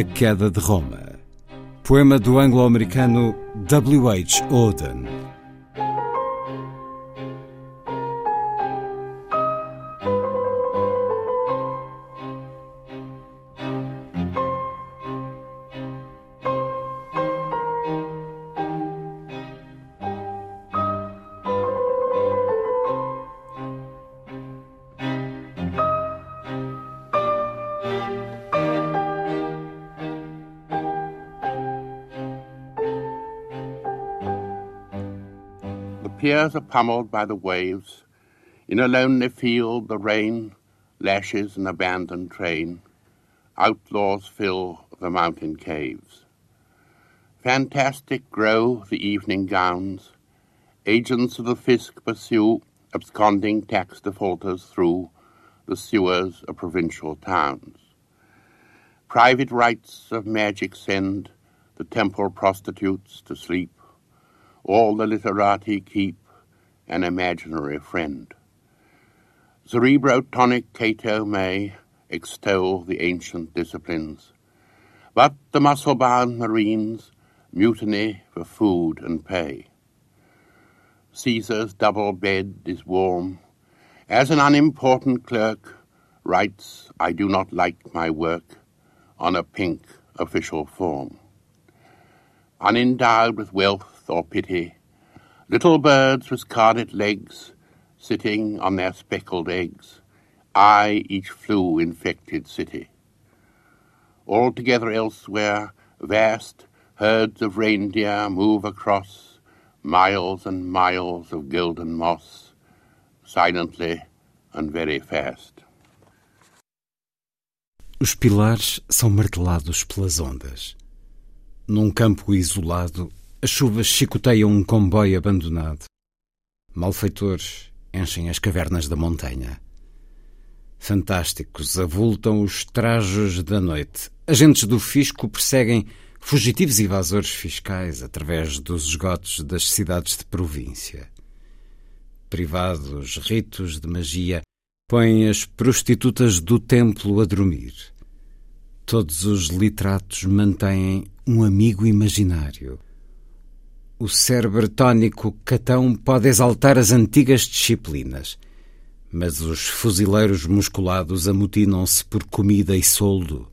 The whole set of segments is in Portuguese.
A Queda de Roma. Poema do anglo-americano W. H. Auden. Piers are pummeled by the waves. In a lonely field, the rain lashes an abandoned train. Outlaws fill the mountain caves. Fantastic grow the evening gowns. Agents of the fisc pursue absconding tax defaulters through the sewers of provincial towns. Private rites of magic send the temple prostitutes to sleep all the literati keep an imaginary friend. Cerebrotonic Cato may extol the ancient disciplines, but the muscle-bound marines mutiny for food and pay. Caesar's double bed is warm. As an unimportant clerk writes, I do not like my work on a pink official form. Unendowed with wealth or pity, little birds with scarlet legs sitting on their speckled eggs, I each flu-infected city. Altogether elsewhere, vast herds of reindeer move across miles and miles of golden moss, silently and very fast. Os pilares são martelados pelas ondas. Num campo isolado, As chuvas chicoteiam um comboio abandonado. Malfeitores enchem as cavernas da montanha. Fantásticos avultam os trajos da noite. Agentes do fisco perseguem fugitivos evasores fiscais através dos esgotos das cidades de província. Privados ritos de magia põem as prostitutas do templo a dormir. Todos os literatos mantêm um amigo imaginário o cérebro tónico catão pode exaltar as antigas disciplinas, mas os fuzileiros musculados amotinam-se por comida e soldo.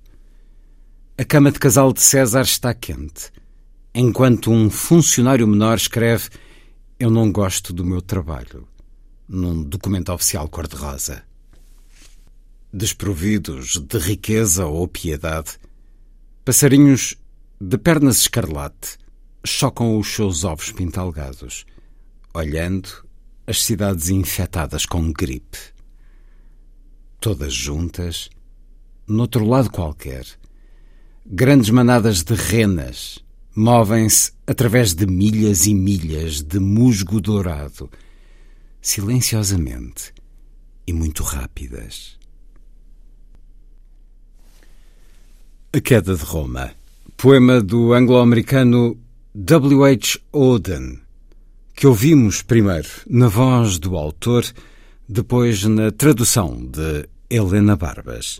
A cama de casal de César está quente, enquanto um funcionário menor escreve Eu não gosto do meu trabalho, num documento oficial cor-de-rosa. Desprovidos de riqueza ou piedade, passarinhos de pernas escarlate chocam os seus ovos pintalgados, olhando as cidades infectadas com gripe. Todas juntas, noutro lado qualquer, grandes manadas de renas movem-se através de milhas e milhas de musgo dourado, silenciosamente e muito rápidas. A Queda de Roma, poema do anglo-americano W. H. Auden, que ouvimos primeiro na voz do autor, depois na tradução de Helena Barbas.